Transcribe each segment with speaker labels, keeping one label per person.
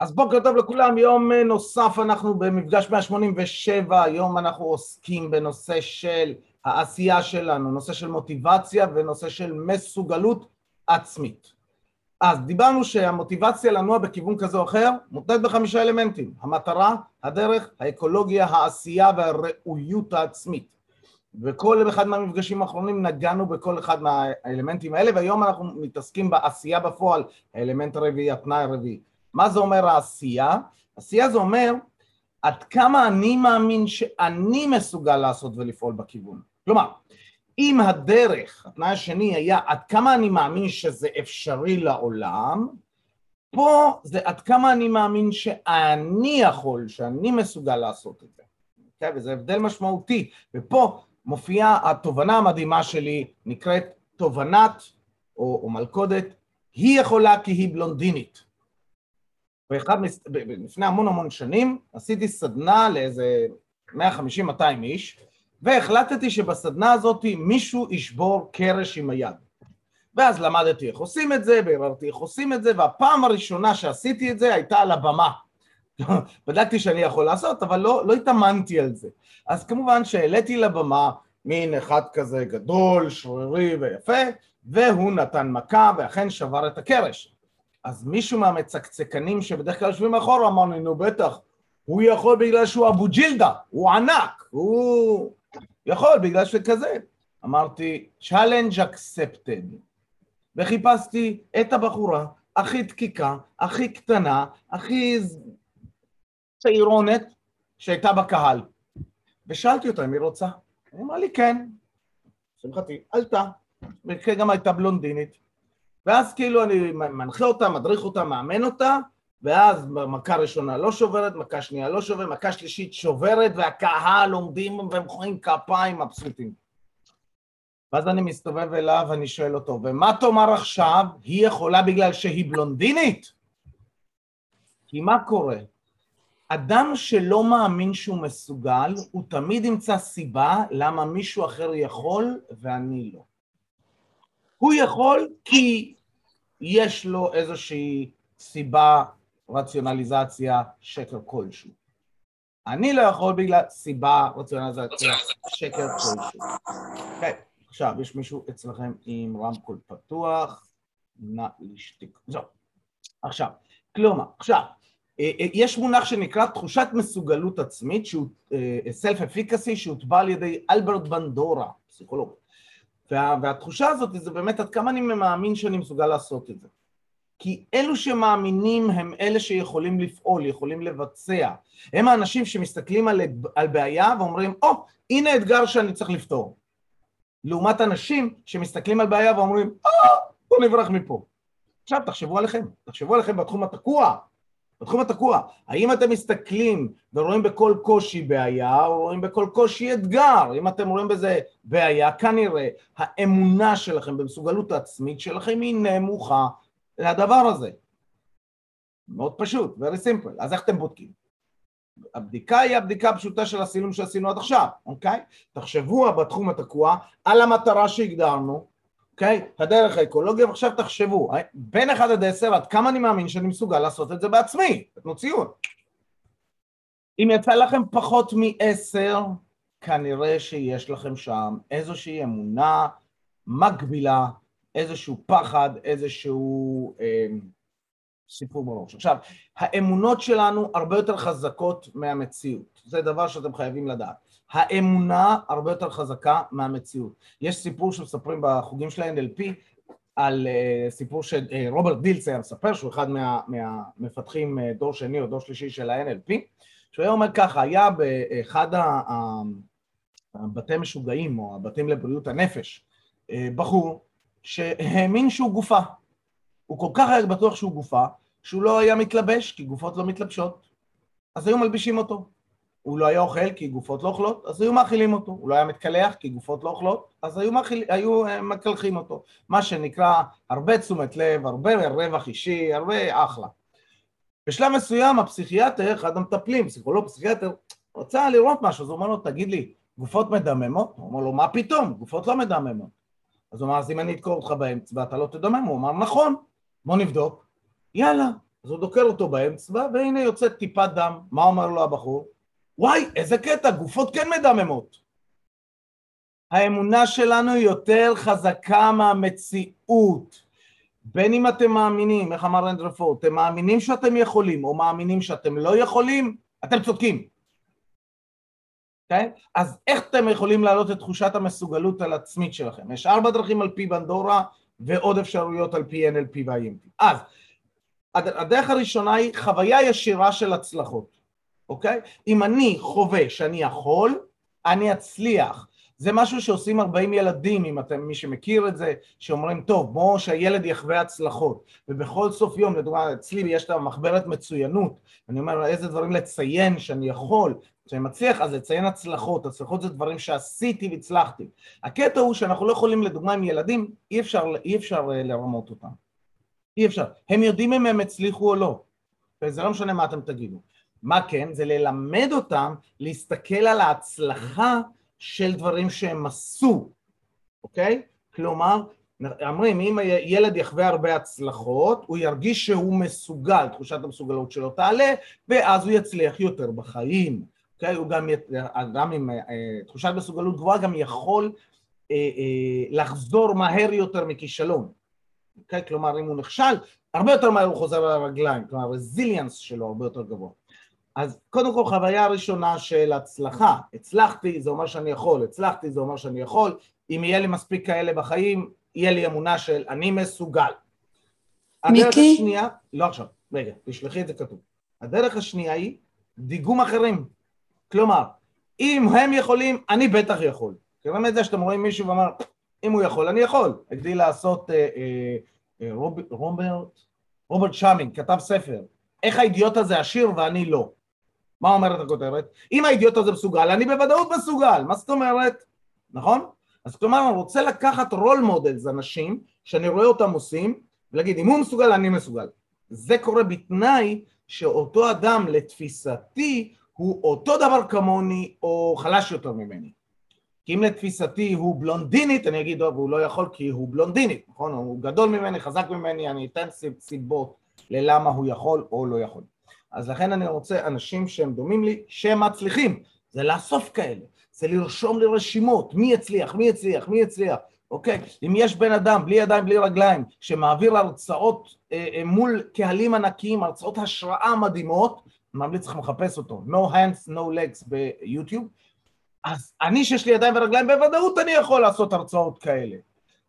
Speaker 1: אז בוקר טוב לכולם, יום נוסף אנחנו במפגש 187, היום אנחנו עוסקים בנושא של העשייה שלנו, נושא של מוטיבציה ונושא של מסוגלות עצמית. אז דיברנו שהמוטיבציה לנוע בכיוון כזה או אחר מותנית בחמישה אלמנטים, המטרה, הדרך, האקולוגיה, העשייה והראויות העצמית. וכל אחד מהמפגשים האחרונים נגענו בכל אחד מהאלמנטים האלה, והיום אנחנו מתעסקים בעשייה בפועל, האלמנט הרביעי, התנאי הרביעי. מה זה אומר העשייה? עשייה זה אומר עד כמה אני מאמין שאני מסוגל לעשות ולפעול בכיוון. כלומר, אם הדרך, התנאי השני היה עד כמה אני מאמין שזה אפשרי לעולם, פה זה עד כמה אני מאמין שאני יכול, שאני מסוגל לעשות את זה. Okay, אוקיי? וזה הבדל משמעותי. ופה מופיעה התובנה המדהימה שלי, נקראת תובנת או, או מלכודת, היא יכולה כי היא בלונדינית. ואחד, לפני המון המון שנים עשיתי סדנה לאיזה 150-200 איש, והחלטתי שבסדנה הזאת מישהו ישבור קרש עם היד. ואז למדתי איך עושים את זה, והררתי איך עושים את זה, והפעם הראשונה שעשיתי את זה הייתה על הבמה. בדקתי שאני יכול לעשות, אבל לא, לא התאמנתי על זה. אז כמובן שהעליתי לבמה מין אחד כזה גדול, שרירי ויפה, והוא נתן מכה ואכן שבר את הקרש. אז מישהו מהמצקצקנים שבדרך כלל יושבים מאחור אמר לי, נו בטח, הוא יכול בגלל שהוא אבו ג'ילדה, הוא ענק, הוא יכול בגלל שכזה. אמרתי, challenge accepted. וחיפשתי את הבחורה הכי דקיקה, הכי קטנה, הכי צעירונת שהייתה בקהל. ושאלתי אותה אם היא רוצה. היא אמרה לי כן. שמחתי, עלתה. במקרה גם הייתה בלונדינית. ואז כאילו אני מנחה אותה, מדריך אותה, מאמן אותה, ואז מכה ראשונה לא שוברת, מכה שנייה לא שוברת, מכה שלישית שוברת, והקהל עומדים ומוחאים כפיים מבסוטים. ואז אני מסתובב אליו ואני שואל אותו, ומה תאמר עכשיו? היא יכולה בגלל שהיא בלונדינית? כי מה קורה? אדם שלא מאמין שהוא מסוגל, הוא תמיד ימצא סיבה למה מישהו אחר יכול ואני לא. הוא יכול כי יש לו איזושהי סיבה, רציונליזציה, שקר כלשהו. אני לא יכול בגלל סיבה, רציונליזציה, שקר כלשהו. אוקיי, okay, עכשיו, יש מישהו אצלכם עם רמקול פתוח, נא לשתיק. זהו. עכשיו, כלומר, עכשיו, אה, אה, יש מונח שנקרא תחושת מסוגלות עצמית, שהוא אה, אפיקסי, שהוטבע על ידי אלברט בנדורה, פסיכולוג. וה, והתחושה הזאת זה באמת עד כמה אני מאמין שאני מסוגל לעשות את זה. כי אלו שמאמינים הם אלה שיכולים לפעול, יכולים לבצע. הם האנשים שמסתכלים על, על בעיה ואומרים, או, oh, הנה אתגר שאני צריך לפתור. לעומת אנשים שמסתכלים על בעיה ואומרים, או, oh, בוא נברח מפה. עכשיו תחשבו עליכם, תחשבו עליכם בתחום התקוע, בתחום התקוע, האם אתם מסתכלים ורואים בכל קושי בעיה, או רואים בכל קושי אתגר? אם אתם רואים בזה בעיה, כנראה האמונה שלכם במסוגלות העצמית שלכם היא נמוכה לדבר הזה. מאוד פשוט, very simple. אז איך אתם בודקים? הבדיקה היא הבדיקה הפשוטה של הסינון שעשינו עד עכשיו, אוקיי? תחשבו בתחום התקוע על המטרה שהגדרנו, אוקיי? הדרך האקולוגיה, ועכשיו תחשבו, בין 1 עד 10, עד כמה אני מאמין שאני מסוגל לעשות את זה בעצמי? תנו ציון. אם יצא לכם פחות מ-10, כנראה שיש לכם שם איזושהי אמונה מגבילה, איזשהו פחד, איזשהו אה, סיפור בראש. עכשיו, האמונות שלנו הרבה יותר חזקות מהמציאות, זה דבר שאתם חייבים לדעת. האמונה הרבה יותר חזקה מהמציאות. יש סיפור שמספרים בחוגים של ה-NLP על uh, סיפור שרוברט דילס היה מספר, שהוא אחד מה, מהמפתחים uh, דור שני או דור שלישי של ה-NLP, שהוא היה אומר ככה, היה באחד הבתי משוגעים או הבתים לבריאות הנפש, uh, בחור שהאמין שהוא גופה. הוא כל כך היה בטוח שהוא גופה, שהוא לא היה מתלבש, כי גופות לא מתלבשות. אז היו מלבישים אותו. הוא לא היה אוכל כי גופות לא אוכלות, אז היו מאכילים אותו. הוא לא היה מתקלח כי גופות לא אוכלות, אז היו, מאכיל, היו אה, מקלחים אותו. מה שנקרא הרבה תשומת לב, הרבה רווח אישי, הרבה אחלה. בשלב מסוים הפסיכיאטר, אחד המטפלים, פסיכולוג פסיכיאטר, רצה לראות משהו, אז הוא אומר לו, תגיד לי, גופות מדממות? הוא אומר לו, מה פתאום? גופות לא מדממות. אז הוא אמר, אז אם אני אדקור אותך באמצע ואתה לא תדמם, הוא אמר, נכון, בוא נבדוק. יאללה, אז הוא דוקר אותו באמצע, והנה יוצאת טיפת דם. מה אומר לו הבחור? וואי, איזה קטע, גופות כן מדממות. האמונה שלנו יותר חזקה מהמציאות. בין אם אתם מאמינים, איך אמר רנדרפורד, אתם מאמינים שאתם יכולים או מאמינים שאתם לא יכולים, אתם צודקים. אוקיי? אז איך אתם יכולים להעלות את תחושת המסוגלות על עצמית שלכם? יש ארבע דרכים על פי בנדורה ועוד אפשרויות על פי NLP וה-IMT. אז הדרך הראשונה היא חוויה ישירה של הצלחות, אוקיי? אם אני חווה שאני יכול, אני אצליח. זה משהו שעושים 40 ילדים, אם אתם, מי שמכיר את זה, שאומרים, טוב, בואו שהילד יחווה הצלחות. ובכל סוף יום, לדוגמה, אצלי יש את המחברת מצוינות, אני אומר, איזה דברים לציין שאני יכול, כשאני מצליח, אז לציין הצלחות, הצלחות זה דברים שעשיתי והצלחתי. הקטע הוא שאנחנו לא יכולים, לדוגמה, עם ילדים, אי אפשר, אי אפשר אה, לרמות אותם. אי אפשר. הם יודעים אם הם הצליחו או לא. וזה לא משנה מה אתם תגידו. מה כן? זה ללמד אותם להסתכל על ההצלחה של דברים שהם עשו, אוקיי? כלומר, אומרים, אם ילד יחווה הרבה הצלחות, הוא ירגיש שהוא מסוגל, תחושת המסוגלות שלו תעלה, ואז הוא יצליח יותר בחיים. אוקיי? הוא גם, אדם עם אה, תחושת מסוגלות גבוהה גם יכול אה, אה, לחזור מהר יותר מכישלון. אוקיי? כלומר, אם הוא נכשל, הרבה יותר מהר הוא חוזר על הרגליים, כלומר, הרזיליאנס שלו הרבה יותר גבוה. אז קודם כל חוויה ראשונה של הצלחה, הצלחתי זה אומר שאני יכול, הצלחתי זה אומר שאני יכול, אם יהיה לי מספיק כאלה בחיים, יהיה לי אמונה של אני מסוגל.
Speaker 2: מיקי?
Speaker 1: הדרך השנייה, לא עכשיו, רגע, תשלחי את זה כתוב. הדרך השנייה היא דיגום אחרים. כלומר, אם הם יכולים, אני בטח יכול. קוראים את זה שאתם רואים מישהו ואומר, אם הוא יכול, אני יכול. הגדיל לעשות אה, אה, אה, רוב, רוברט, רוברט שמין, כתב ספר, איך האידיוט הזה עשיר ואני לא. מה אומרת הכותרת? אם האידיוט הזה מסוגל, אני בוודאות מסוגל, מה זאת אומרת? נכון? אז כלומר, אני רוצה לקחת role models, אנשים שאני רואה אותם עושים, ולהגיד, אם הוא מסוגל, אני מסוגל. זה קורה בתנאי שאותו אדם, לתפיסתי, הוא אותו דבר כמוני או חלש יותר ממני. כי אם לתפיסתי הוא בלונדינית, אני אגיד, טוב, הוא לא יכול כי הוא בלונדינית, נכון? הוא גדול ממני, חזק ממני, אני אתן סיבות ללמה הוא יכול או לא יכול. אז לכן אני רוצה אנשים שהם דומים לי, שהם מצליחים. זה לאסוף כאלה, זה לרשום לי רשימות, מי יצליח, מי יצליח, מי יצליח. אוקיי? אם יש בן אדם בלי ידיים, בלי רגליים, שמעביר הרצאות אה, אה, מול קהלים ענקיים, הרצאות השראה מדהימות, ממליץ לכם לחפש אותו, No Hands, No Legs ביוטיוב, אז אני שיש לי ידיים ורגליים, בוודאות אני יכול לעשות הרצאות כאלה.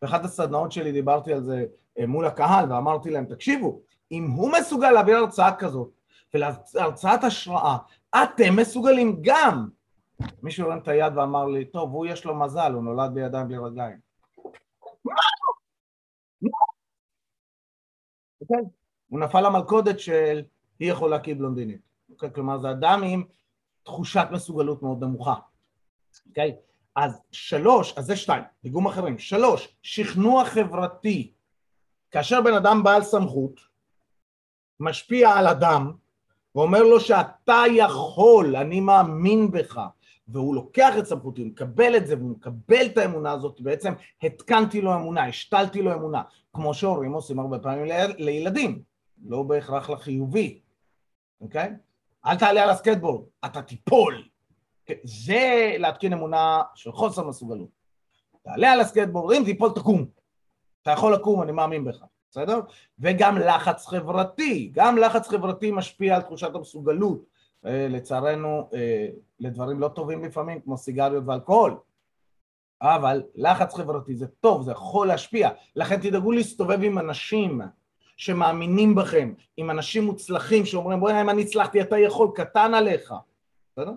Speaker 1: באחת הסדנאות שלי דיברתי על זה אה, מול הקהל ואמרתי להם, תקשיבו, אם הוא מסוגל להעביר הרצאה כזאת ולהרצאת השראה, אתם מסוגלים גם. מישהו הרים את היד ואמר לי, טוב, הוא יש לו מזל, הוא נולד בידיים בלי רגליים. אוקיי? הוא נפל למלכודת של היא יכולה כי בלונדינית. אוקיי? כלומר, זה אדם עם תחושת מסוגלות מאוד נמוכה. אוקיי? אז שלוש, אז זה שתיים, דיגום אחרים. שלוש, שכנוע חברתי. כאשר בן אדם בעל סמכות, משפיע על אדם, ואומר לו שאתה יכול, אני מאמין בך, והוא לוקח את סמכותי, הוא מקבל את זה, והוא מקבל את האמונה הזאת, בעצם התקנתי לו אמונה, השתלתי לו אמונה, כמו שהורים עושים הרבה פעמים לילדים, לא בהכרח לחיובי, אוקיי? אל תעלה על הסקייטבורד, אתה תיפול. זה להתקין אמונה של חוסר מסוגלות. תעלה על הסקייטבורד, אם תיפול תקום. אתה יכול לקום, אני מאמין בך. בסדר? וגם לחץ חברתי, גם לחץ חברתי משפיע על תחושת המסוגלות, אה, לצערנו אה, לדברים לא טובים לפעמים, כמו סיגריות ואלכוהול. אבל לחץ חברתי זה טוב, זה יכול להשפיע. לכן תדאגו להסתובב עם אנשים שמאמינים בכם, עם אנשים מוצלחים שאומרים בואי אם אני הצלחתי אתה יכול, קטן עליך. בסדר?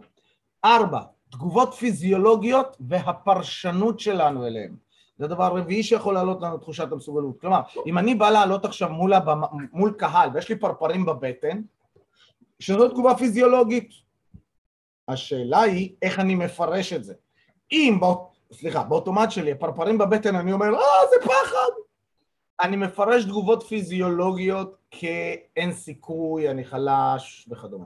Speaker 1: ארבע, תגובות פיזיולוגיות והפרשנות שלנו אליהם. זה הדבר הרביעי שיכול להעלות לנו תחושת המסוגלות. כלומר, אם אני בא לעלות עכשיו מול, הבמה, מול קהל ויש לי פרפרים בבטן, שזו תגובה פיזיולוגית. השאלה היא איך אני מפרש את זה. אם, בא, סליחה, באוטומט שלי הפרפרים בבטן אני אומר, אה, זה פחד. אני מפרש תגובות פיזיולוגיות כאין סיכוי, אני חלש וכדומה.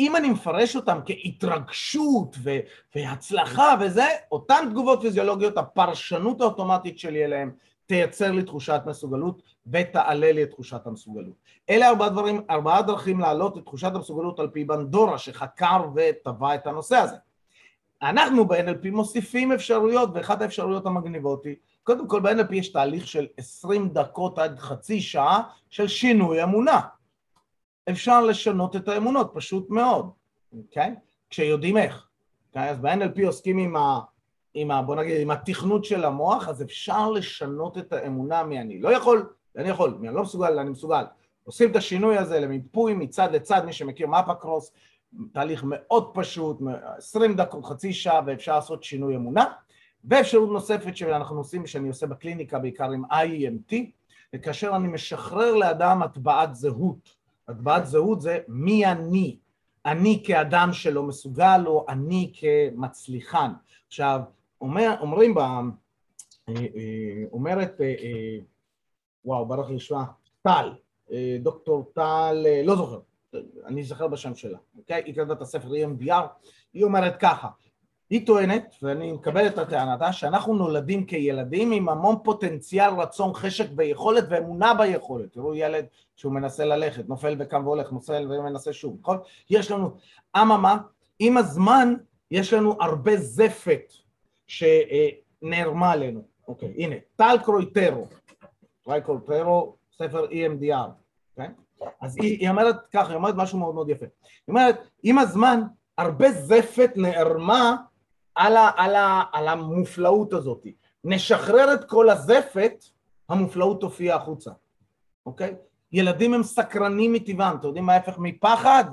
Speaker 1: אם אני מפרש אותם כהתרגשות ו- והצלחה וזה, אותן תגובות פיזיולוגיות, הפרשנות האוטומטית שלי אליהן תייצר לי תחושת מסוגלות ותעלה לי את תחושת המסוגלות. אלה ארבעה דברים, ארבעה דרכים להעלות את תחושת המסוגלות על פי בנדורה שחקר וטבע את הנושא הזה. אנחנו ב-NLP מוסיפים אפשרויות, ואחת האפשרויות המגניבות היא, קודם כל ב-NLP יש תהליך של 20 דקות עד חצי שעה של שינוי אמונה. אפשר לשנות את האמונות, פשוט מאוד, אוקיי? כשיודעים איך. אוקיי? אז ב-NLP עוסקים עם ה... עם ה... בוא נגיד, עם התכנות של המוח, אז אפשר לשנות את האמונה מ"אני לא יכול", אני יכול, מ"אני לא מסוגל", אני מסוגל. עושים את השינוי הזה למיפוי מצד לצד, מי שמכיר מפה קרוס, תהליך מאוד פשוט, 20 דקות, חצי שעה, ואפשר לעשות שינוי אמונה. ואפשרות נוספת שאנחנו עושים, שאני עושה בקליניקה בעיקר עם IEMT, וכאשר אני משחרר לאדם הטבעת זהות. הטבעת זהות זה מי אני, אני כאדם שלא מסוגל, או אני כמצליחן. עכשיו, אומר, אומרים ב... אה, אה, אומרת, אה, וואו, ברח לי שמה, טל, דוקטור טל, לא זוכר, אני זוכר בשם שלה, אוקיי? היא כתבה את הספר EMDR, היא אומרת ככה, היא טוענת, ואני מקבל את הטענתה, שאנחנו נולדים כילדים עם המון פוטנציאל, רצון, חשק ויכולת ואמונה ביכולת. תראו ילד שהוא מנסה ללכת, נופל וקם והולך, נופל ומנסה שוב, נכון? יש לנו, אממה, עם הזמן יש לנו הרבה זפת שנערמה עלינו. אוקיי, הנה, טל קרויטרו, טל קרויטרו, ספר EMDR, אוקיי? אז היא, היא אומרת ככה, היא אומרת משהו מאוד מאוד יפה. היא אומרת, עם הזמן הרבה זפת נערמה על, ה, על, ה, על המופלאות הזאת. נשחרר את כל הזפת, המופלאות תופיע החוצה, אוקיי? ילדים הם סקרנים מטבעם, אתם יודעים מה ההפך מפחד?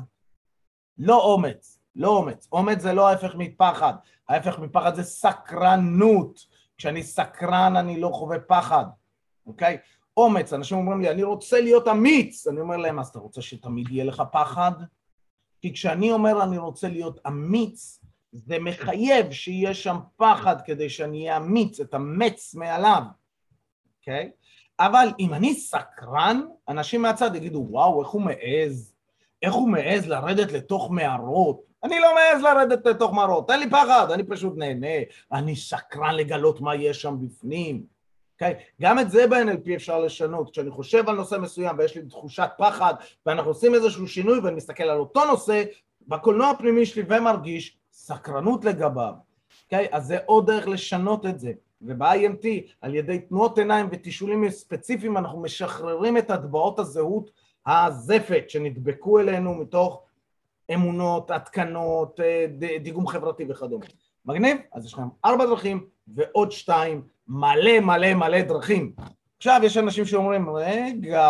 Speaker 1: לא אומץ, לא אומץ. אומץ זה לא ההפך מפחד, ההפך מפחד זה סקרנות. כשאני סקרן אני לא חווה פחד, אוקיי? אומץ, אנשים אומרים לי, אני רוצה להיות אמיץ. אני אומר להם, אז אתה רוצה שתמיד יהיה לך פחד? כי כשאני אומר אני רוצה להיות אמיץ, זה מחייב שיהיה שם פחד כדי שאני אהיה אמיץ, את המץ מעליו, אוקיי? Okay? אבל אם אני סקרן, אנשים מהצד יגידו, וואו, איך הוא מעז? איך הוא מעז לרדת לתוך מערות? אני לא מעז לרדת לתוך מערות, אין לי פחד, אני פשוט נהנה, אני סקרן לגלות מה יש שם בפנים. Okay? אוקיי? גם את זה ב-NLP אפשר לשנות. כשאני חושב על נושא מסוים ויש לי תחושת פחד ואנחנו עושים איזשהו שינוי ואני מסתכל על אותו נושא, בקולנוע הפנימי שלי ומרגיש סקרנות לגביו. אוקיי? אז זה עוד דרך לשנות את זה. וב-IMT, על ידי תנועות עיניים ותשאולים ספציפיים, אנחנו משחררים את הטבעות הזהות הזפת שנדבקו אלינו מתוך אמונות, התקנות, אה, דיגום חברתי וכדומה. מגניב? אז יש לכם ארבע דרכים ועוד שתיים, מלא מלא מלא דרכים. עכשיו יש אנשים שאומרים, רגע,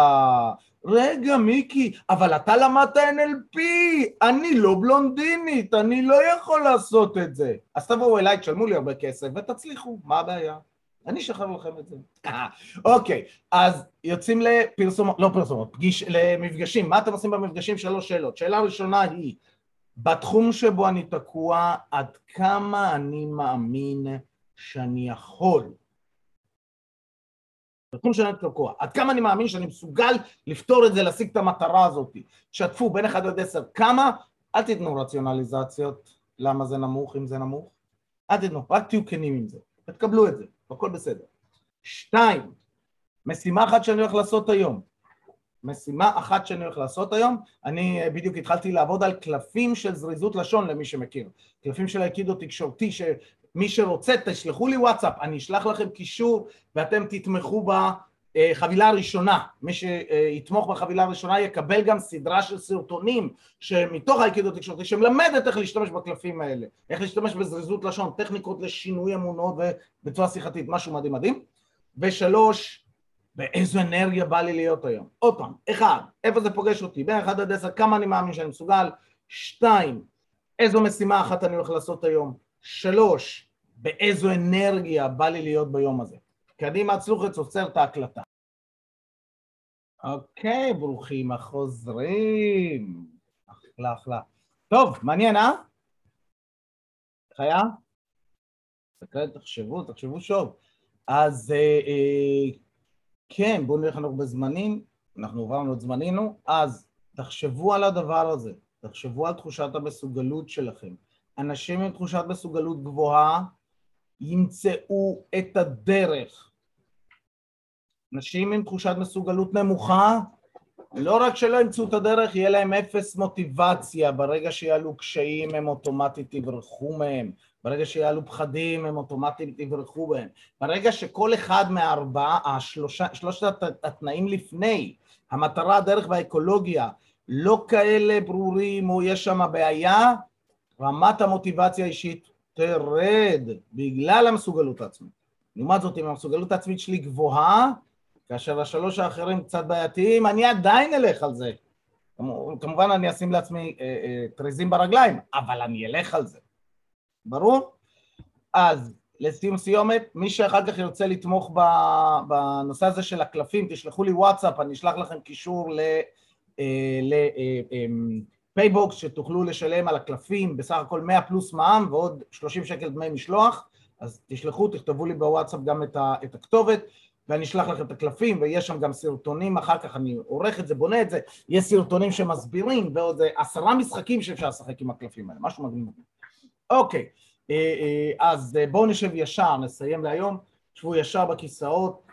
Speaker 1: רגע מיקי, אבל אתה למדת NLP, אני לא בלונדינית, אני לא יכול לעשות את זה. אז תבואו אליי, תשלמו לי הרבה כסף ותצליחו, מה הבעיה? אני אשחרר לכם את זה. אוקיי, אז יוצאים לפרסומות, לא פרסומות, פגיש, למפגשים. מה אתם עושים במפגשים? שלוש שאלות. שאלה ראשונה היא, בתחום שבו אני תקוע, עד כמה אני מאמין שאני יכול? בתחום של תקוע. עד כמה אני מאמין שאני מסוגל לפתור את זה, להשיג את המטרה הזאת. שתפו בין 1 עד 10 כמה, אל תיתנו רציונליזציות, למה זה נמוך אם זה נמוך. אל תיתנו, רק תהיו כנים עם זה. ותקבלו את זה, הכל בסדר. שתיים, משימה אחת שאני הולך לעשות היום. משימה אחת שאני הולך לעשות היום, אני בדיוק התחלתי לעבוד על קלפים של זריזות לשון למי שמכיר. קלפים של האקידו תקשורתי מי שרוצה תשלחו לי וואטסאפ, אני אשלח לכם קישור ואתם תתמכו בחבילה הראשונה. מי שיתמוך בחבילה הראשונה יקבל גם סדרה של סרטונים שמתוך האיקידו תקשורתי שמלמדת איך להשתמש בקלפים האלה, איך להשתמש בזריזות לשון, טכניקות לשינוי אמונות ובצורה שיחתית, משהו מדהים מדהים. ושלוש, באיזו אנרגיה בא לי להיות היום. עוד פעם, אחד, איפה זה פוגש אותי? בין אחד עד עשר, כמה אני מאמין שאני מסוגל? שתיים, איזו משימה אחת אני הולך לעשות היום? שלוש, באיזו אנרגיה בא לי להיות ביום הזה. קדימה צלוחץ עוצר את ההקלטה. אוקיי, ברוכים החוזרים. אחלה, אחלה. טוב, מעניין, אה? חיה? תחשבו, תחשבו שוב. אז אה, אה, כן, בואו נלך אנחנו בזמנים, אנחנו עברנו את זמנינו, אז תחשבו על הדבר הזה, תחשבו על תחושת המסוגלות שלכם. אנשים עם תחושת מסוגלות גבוהה ימצאו את הדרך. נשים עם תחושת מסוגלות נמוכה, לא רק שלא ימצאו את הדרך, יהיה להם אפס מוטיבציה, ברגע שיעלו קשיים הם אוטומטית יברחו מהם, ברגע שיעלו פחדים הם אוטומטית יברחו בהם, ברגע שכל אחד מהארבעה, שלושת התנאים לפני, המטרה, הדרך והאקולוגיה, לא כאלה ברורים או יש שם בעיה, רמת המוטיבציה האישית תרד בגלל המסוגלות העצמית. לעומת זאת, אם המסוגלות העצמית שלי גבוהה, כאשר השלוש האחרים קצת בעייתיים, אני עדיין אלך על זה. כמובן אני אשים לעצמי אה, אה, טריזים ברגליים, אבל אני אלך על זה. ברור? אז לסיום סיומת, מי שאחר כך ירצה לתמוך בנושא הזה של הקלפים, תשלחו לי וואטסאפ, אני אשלח לכם קישור לפייבוקס אה, שתוכלו לשלם על הקלפים, בסך הכל 100 פלוס מע"מ ועוד 30 שקל דמי משלוח, אז תשלחו, תכתבו לי בוואטסאפ גם את הכתובת. ואני אשלח לכם את הקלפים, ויש שם גם סרטונים, אחר כך אני עורך את זה, בונה את זה, יש סרטונים שמסבירים, ועוד עשרה משחקים שאפשר לשחק עם הקלפים האלה, משהו מגניב. אוקיי, אה, אה, אז אה, בואו נשב ישר, נסיים להיום, שבו ישר בכיסאות,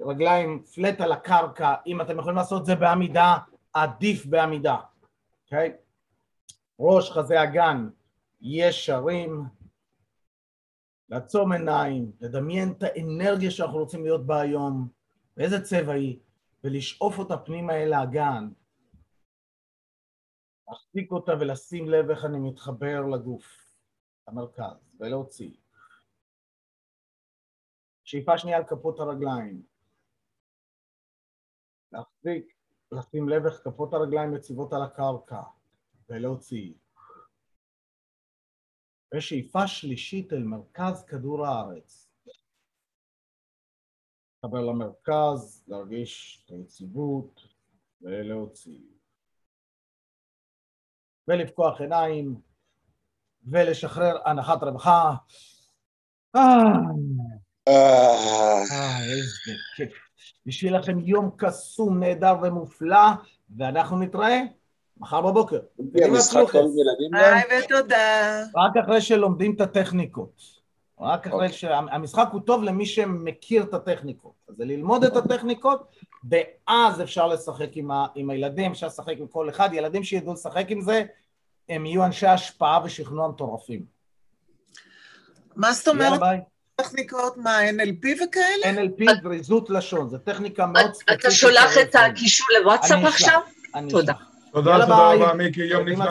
Speaker 1: רגליים פלט על הקרקע, אם אתם יכולים לעשות את זה בעמידה, עדיף בעמידה, אוקיי? ראש חזה אגן ישרים, לעצום עיניים, לדמיין את האנרגיה שאנחנו רוצים להיות בה היום, באיזה צבע היא, ולשאוף אותה פנימה אל האגן, להחזיק אותה ולשים לב איך אני מתחבר לגוף, למרכז, ולהוציא. שאיפה שנייה על כפות הרגליים. להחזיק, לשים לב איך כפות הרגליים יציבות על הקרקע, ולהוציא. ושאיפה שלישית אל מרכז כדור הארץ. להתחבר למרכז, להרגיש את היציבות ולהוציא. ולפקוח עיניים ולשחרר הנחת רווחה. אה, אה איזה כיף. בשביל לכם יום קסום, נהדר ומופלא, ואנחנו נתראה מחר בבוקר.
Speaker 3: ביי ותודה.
Speaker 1: רק אחרי שלומדים את הטכניקות. רק אחרי אוקיי. שהמשחק הוא טוב למי שמכיר את הטכניקות. אז זה ללמוד את הטכניקות, ואז אפשר לשחק עם, ה, עם הילדים, אפשר לשחק עם כל אחד. ילדים שידעו לשחק עם זה, הם יהיו אנשי השפעה ושכנוע מטורפים.
Speaker 3: מה זאת אומרת? טכניקות, מה, NLP וכאלה?
Speaker 1: NLP, זריזות לשון, זו טכניקה מאוד
Speaker 3: ספציפית. אתה שולח את הקישור לוואטסאפ עכשיו?
Speaker 1: תודה.
Speaker 2: תודה, תודה רבה, מיקי, יום נפלא.